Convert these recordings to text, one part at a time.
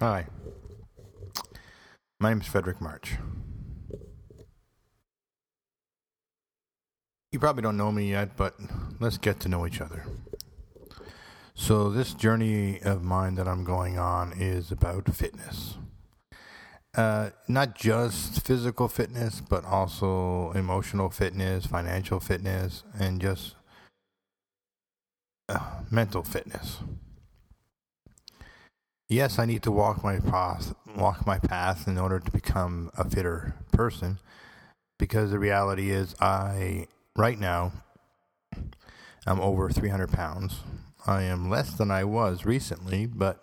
Hi. My name is Frederick March. You probably don't know me yet, but let's get to know each other. So, this journey of mine that I'm going on is about fitness. Uh, not just physical fitness, but also emotional fitness, financial fitness, and just uh, mental fitness. Yes, I need to walk my path, walk my path in order to become a fitter person, because the reality is, I right now I'm over 300 pounds. I am less than I was recently, but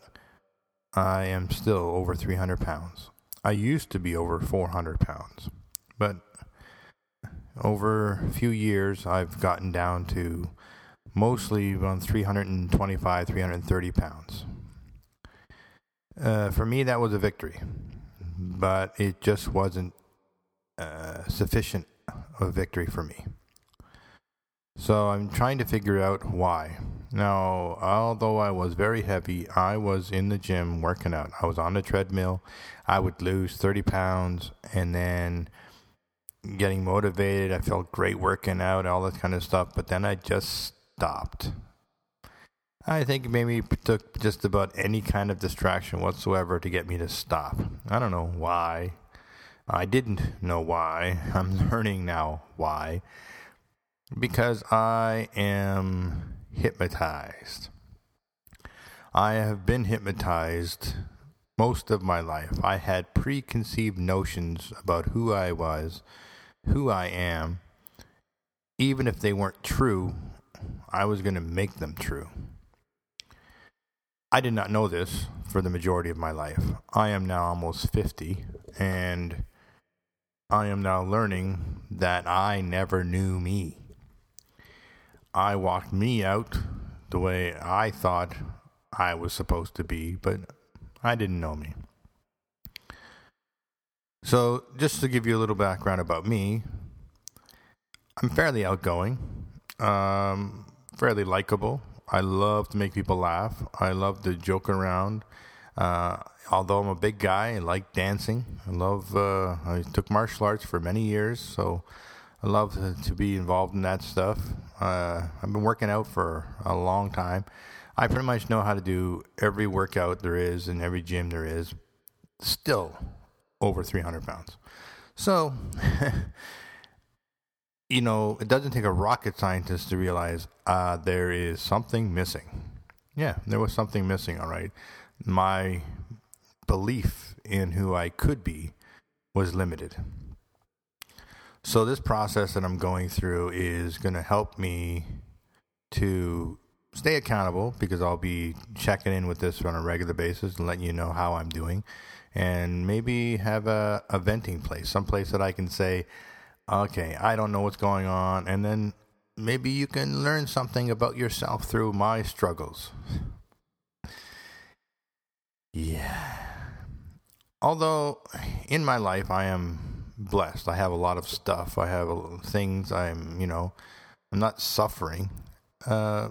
I am still over 300 pounds. I used to be over 400 pounds, but over a few years, I've gotten down to mostly around 325, 330 pounds. Uh, for me, that was a victory, but it just wasn't uh, sufficient a victory for me. So I'm trying to figure out why. Now, although I was very heavy, I was in the gym working out. I was on the treadmill. I would lose 30 pounds and then getting motivated. I felt great working out, all that kind of stuff. But then I just stopped. I think maybe took just about any kind of distraction whatsoever to get me to stop. I don't know why. I didn't know why. I'm learning now why. Because I am hypnotized. I have been hypnotized most of my life. I had preconceived notions about who I was, who I am. Even if they weren't true, I was going to make them true. I did not know this for the majority of my life. I am now almost 50, and I am now learning that I never knew me. I walked me out the way I thought I was supposed to be, but I didn't know me. So, just to give you a little background about me, I'm fairly outgoing, um, fairly likable. I love to make people laugh. I love to joke around. Uh, although I'm a big guy, I like dancing. I love. Uh, I took martial arts for many years, so I love to, to be involved in that stuff. Uh, I've been working out for a long time. I pretty much know how to do every workout there is in every gym there is. Still over 300 pounds. So, you know, it doesn't take a rocket scientist to realize uh, there is something missing. Yeah, there was something missing, all right. My belief in who I could be was limited. So this process that I'm going through is going to help me to stay accountable because I'll be checking in with this on a regular basis and letting you know how I'm doing and maybe have a, a venting place, some place that I can say, okay, I don't know what's going on. And then maybe you can learn something about yourself through my struggles. Yeah. Although in my life I am blessed. I have a lot of stuff. I have things. I'm, you know, I'm not suffering. Uh,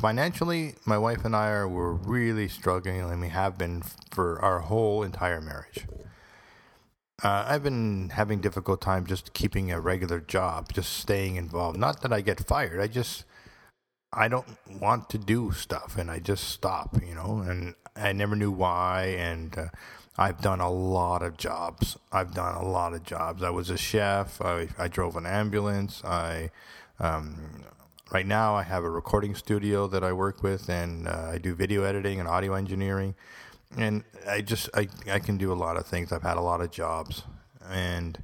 financially, my wife and I are we're really struggling, and we have been for our whole entire marriage. Uh, I've been having difficult time just keeping a regular job, just staying involved. Not that I get fired. I just I don't want to do stuff, and I just stop. You know, and I never knew why, and. Uh, I've done a lot of jobs. I've done a lot of jobs. I was a chef. I, I drove an ambulance. I um, right now I have a recording studio that I work with, and uh, I do video editing and audio engineering. And I just I I can do a lot of things. I've had a lot of jobs, and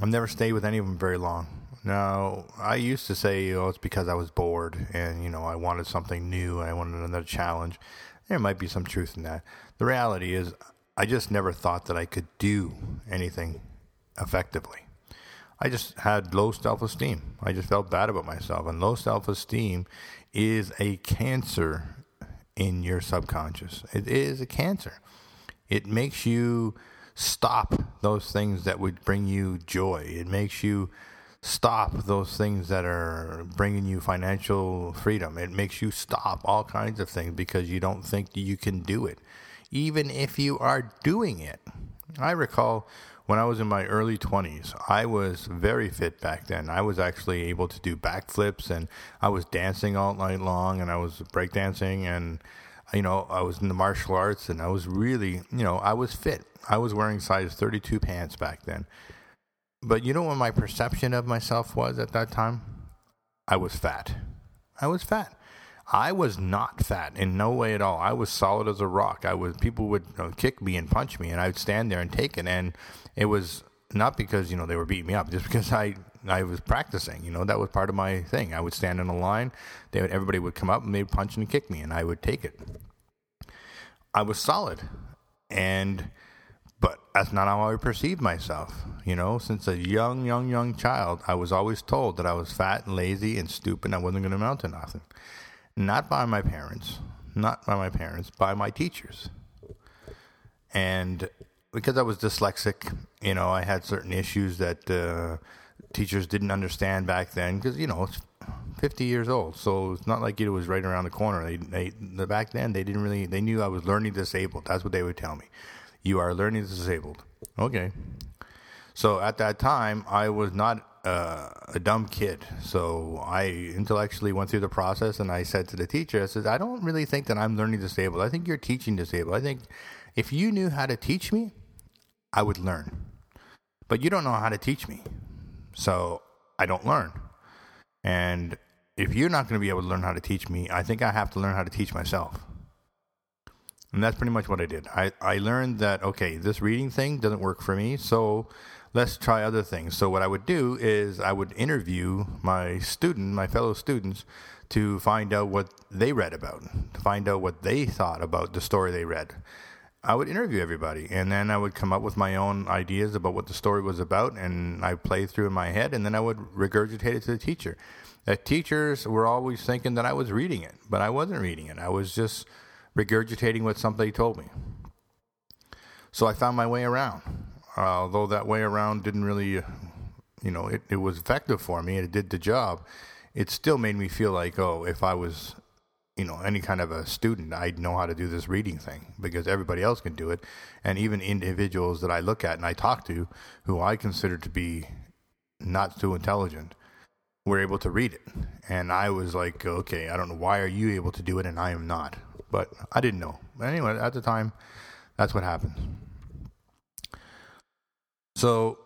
I've never stayed with any of them very long. Now I used to say, oh, it's because I was bored, and you know I wanted something new. I wanted another challenge. There might be some truth in that. The reality is, I just never thought that I could do anything effectively. I just had low self esteem. I just felt bad about myself. And low self esteem is a cancer in your subconscious. It is a cancer. It makes you stop those things that would bring you joy. It makes you stop those things that are bringing you financial freedom. It makes you stop all kinds of things because you don't think you can do it, even if you are doing it. I recall when I was in my early 20s, I was very fit back then. I was actually able to do backflips and I was dancing all night long and I was breakdancing and you know, I was in the martial arts and I was really, you know, I was fit. I was wearing size 32 pants back then. But you know what my perception of myself was at that time? I was fat. I was fat. I was not fat in no way at all. I was solid as a rock. I was people would you know, kick me and punch me, and I would stand there and take it. And it was not because you know they were beating me up, just because I I was practicing. You know that was part of my thing. I would stand in a line. They would, everybody would come up and they'd punch and kick me, and I would take it. I was solid, and but that's not how I perceived myself. You know, since a young, young, young child, I was always told that I was fat and lazy and stupid. and I wasn't going to amount to nothing not by my parents, not by my parents, by my teachers. And because I was dyslexic, you know, I had certain issues that uh, teachers didn't understand back then because, you know, it's 50 years old. So it's not like it was right around the corner. They, they, the, back then, they didn't really, they knew I was learning disabled. That's what they would tell me. You are learning disabled. Okay. So at that time, I was not uh, a dumb kid. So I intellectually went through the process and I said to the teacher, I said, I don't really think that I'm learning disabled. I think you're teaching disabled. I think if you knew how to teach me, I would learn. But you don't know how to teach me. So I don't learn. And if you're not going to be able to learn how to teach me, I think I have to learn how to teach myself. And that's pretty much what I did. I, I learned that, okay, this reading thing doesn't work for me. So let's try other things. So what I would do is I would interview my student, my fellow students, to find out what they read about, to find out what they thought about the story they read. I would interview everybody, and then I would come up with my own ideas about what the story was about, and I played through in my head, and then I would regurgitate it to the teacher. The teachers were always thinking that I was reading it, but I wasn't reading it. I was just regurgitating what somebody told me. So I found my way around Uh, although that way around didn't really, you know, it, it was effective for me and it did the job, it still made me feel like, oh, if I was, you know, any kind of a student, I'd know how to do this reading thing because everybody else can do it. And even individuals that I look at and I talk to who I consider to be not too intelligent were able to read it. And I was like, okay, I don't know why are you able to do it and I am not. But I didn't know. But anyway, at the time, that's what happened. So,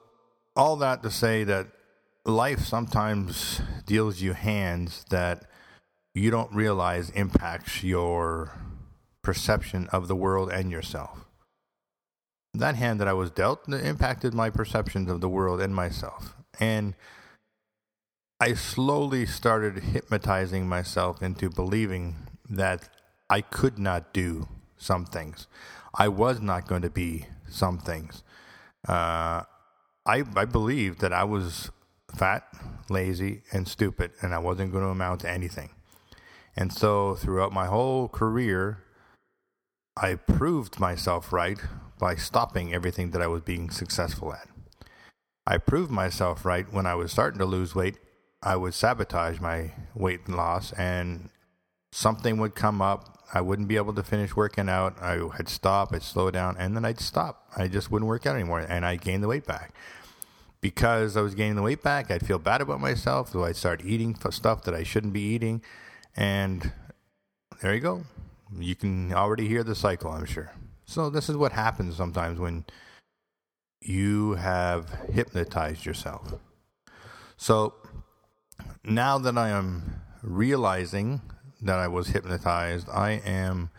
all that to say that life sometimes deals you hands that you don't realize impacts your perception of the world and yourself. That hand that I was dealt impacted my perceptions of the world and myself. And I slowly started hypnotizing myself into believing that I could not do some things. I was not going to be some things uh, I I believed that I was fat, lazy, and stupid, and I wasn't going to amount to anything. And so throughout my whole career, I proved myself right by stopping everything that I was being successful at. I proved myself right when I was starting to lose weight. I would sabotage my weight loss, and something would come up I wouldn't be able to finish working out. I would stop, I'd slow down, and then I'd stop. I just wouldn't work out anymore, and I gained the weight back. Because I was gaining the weight back, I'd feel bad about myself, so I'd start eating stuff that I shouldn't be eating, and there you go. You can already hear the cycle, I'm sure. So this is what happens sometimes when you have hypnotized yourself. So now that I am realizing that I was hypnotized. I am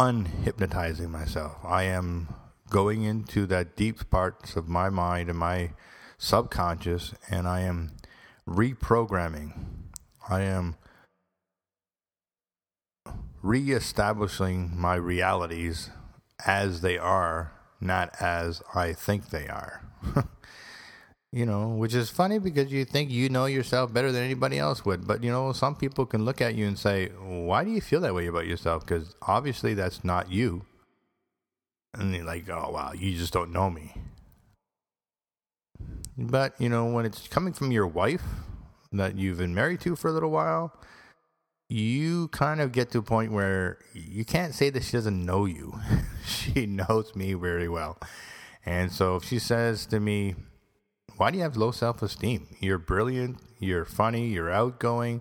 unhypnotizing myself. I am going into that deep parts of my mind and my subconscious and I am reprogramming. I am reestablishing my realities as they are, not as I think they are. you know, which is funny because you think you know yourself better than anybody else would. But, you know, some people can look at you and say, why do you feel that way about yourself? Because obviously that's not you. And they're like, oh, wow, you just don't know me. But, you know, when it's coming from your wife that you've been married to for a little while, you kind of get to a point where you can't say that she doesn't know you. she knows me very well. And so if she says to me, Why do you have low self esteem? You're brilliant, you're funny, you're outgoing,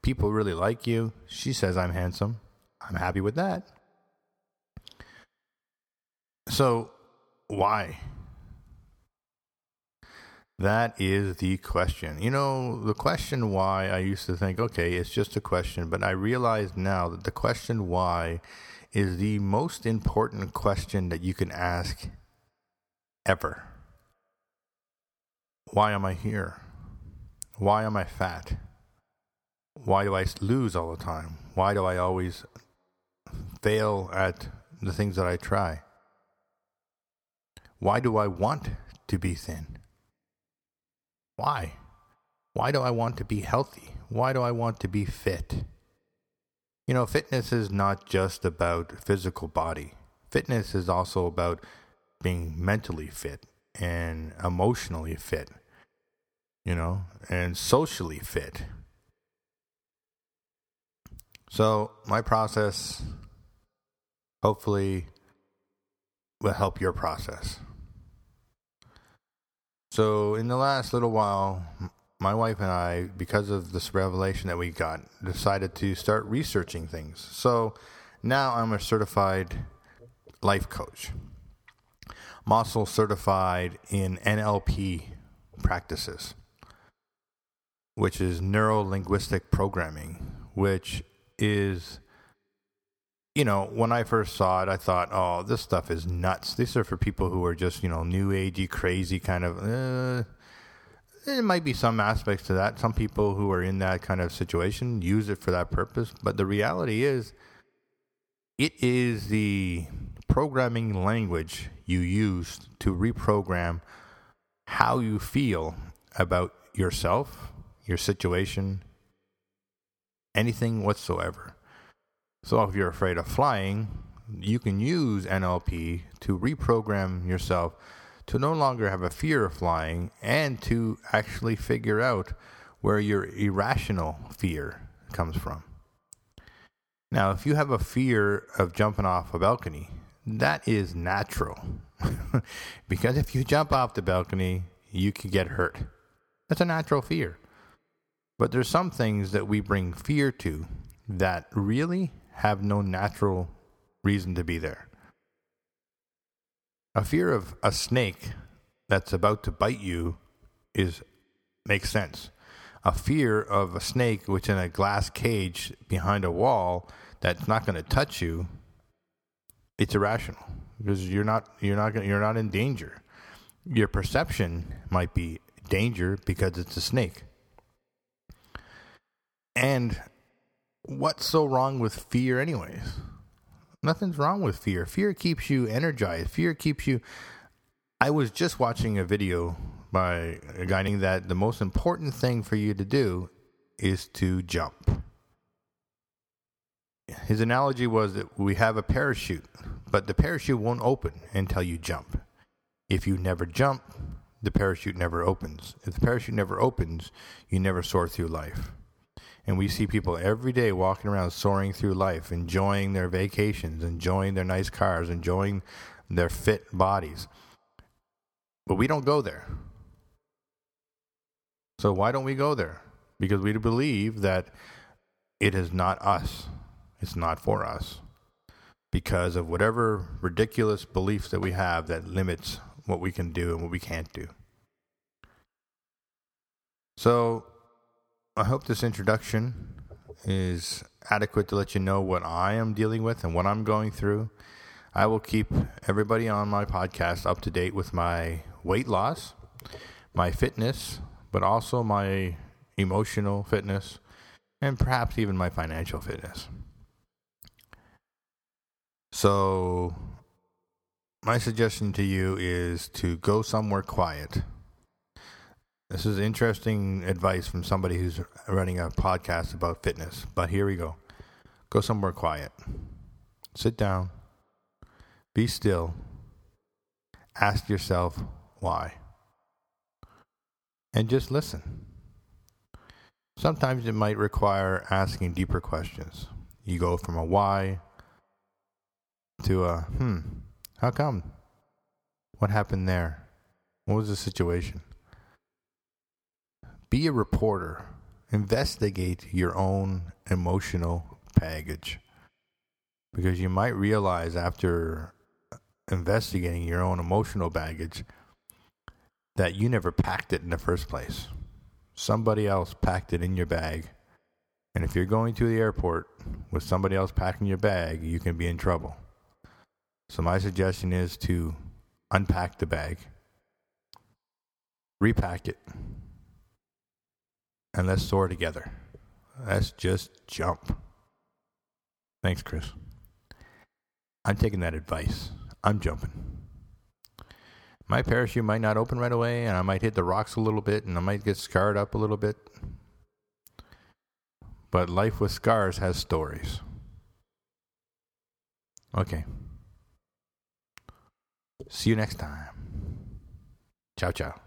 people really like you. She says I'm handsome. I'm happy with that. So, why? That is the question. You know, the question why, I used to think, okay, it's just a question, but I realize now that the question why is the most important question that you can ask ever. Why am I here? Why am I fat? Why do I lose all the time? Why do I always fail at the things that I try? Why do I want to be thin? Why? Why do I want to be healthy? Why do I want to be fit? You know, fitness is not just about physical body. Fitness is also about being mentally fit and emotionally fit, you know, and socially fit. So, my process hopefully will help your process. So, in the last little while, my wife and I, because of this revelation that we got, decided to start researching things. So, now I'm a certified life coach. I'm certified in NLP practices, which is neuro linguistic programming, which is you know, when I first saw it, I thought, oh, this stuff is nuts. These are for people who are just, you know, new agey, crazy kind of. Uh, there might be some aspects to that. Some people who are in that kind of situation use it for that purpose. But the reality is, it is the programming language you use to reprogram how you feel about yourself, your situation, anything whatsoever. So if you're afraid of flying, you can use NLP to reprogram yourself to no longer have a fear of flying and to actually figure out where your irrational fear comes from. Now, if you have a fear of jumping off a balcony, that is natural. because if you jump off the balcony, you could get hurt. That's a natural fear. But there's some things that we bring fear to that really have no natural reason to be there. A fear of a snake that's about to bite you is makes sense. A fear of a snake which in a glass cage behind a wall that's not going to touch you, it's irrational because you're not you're not you're not in danger. Your perception might be danger because it's a snake. And what's so wrong with fear, anyways? Nothing's wrong with fear. Fear keeps you energized. Fear keeps you. I was just watching a video by a guy saying that the most important thing for you to do is to jump. His analogy was that we have a parachute, but the parachute won't open until you jump. If you never jump, the parachute never opens. If the parachute never opens, you never soar through life. And we see people every day walking around soaring through life, enjoying their vacations, enjoying their nice cars, enjoying their fit bodies. But we don't go there. So why don't we go there? Because we believe that it is not us. It's not for us. Because of whatever ridiculous beliefs that we have that limits what we can do and what we can't do. So I hope this introduction is adequate to let you know what I am dealing with and what I'm going through. I will keep everybody on my podcast up to date with my weight loss, my fitness, but also my emotional fitness, and perhaps even my financial fitness. So, my suggestion to you is to go somewhere quiet this is interesting advice from somebody who's running a podcast about fitness. But here we go. Go somewhere quiet. Sit down. Be still. Ask yourself why. and just listen. Sometimes it might require asking deeper questions. You go from a why to a hmm, how come? What happened there? What was the situation? Be a reporter. Investigate your own emotional baggage. Because you might realize after investigating your own emotional baggage that you never packed it in the first place. Somebody else packed it in your bag. And if you're going to the airport with somebody else packing your bag, you can be in trouble. So, my suggestion is to unpack the bag, repack it, and let's soar together. Let's just jump. Thanks, Chris. I'm taking that advice. I'm jumping. My parachute might not open right away, and I might hit the rocks a little bit, and I might get scarred up a little bit. But life with scars has stories. Okay. See you next time. Ciao, ciao.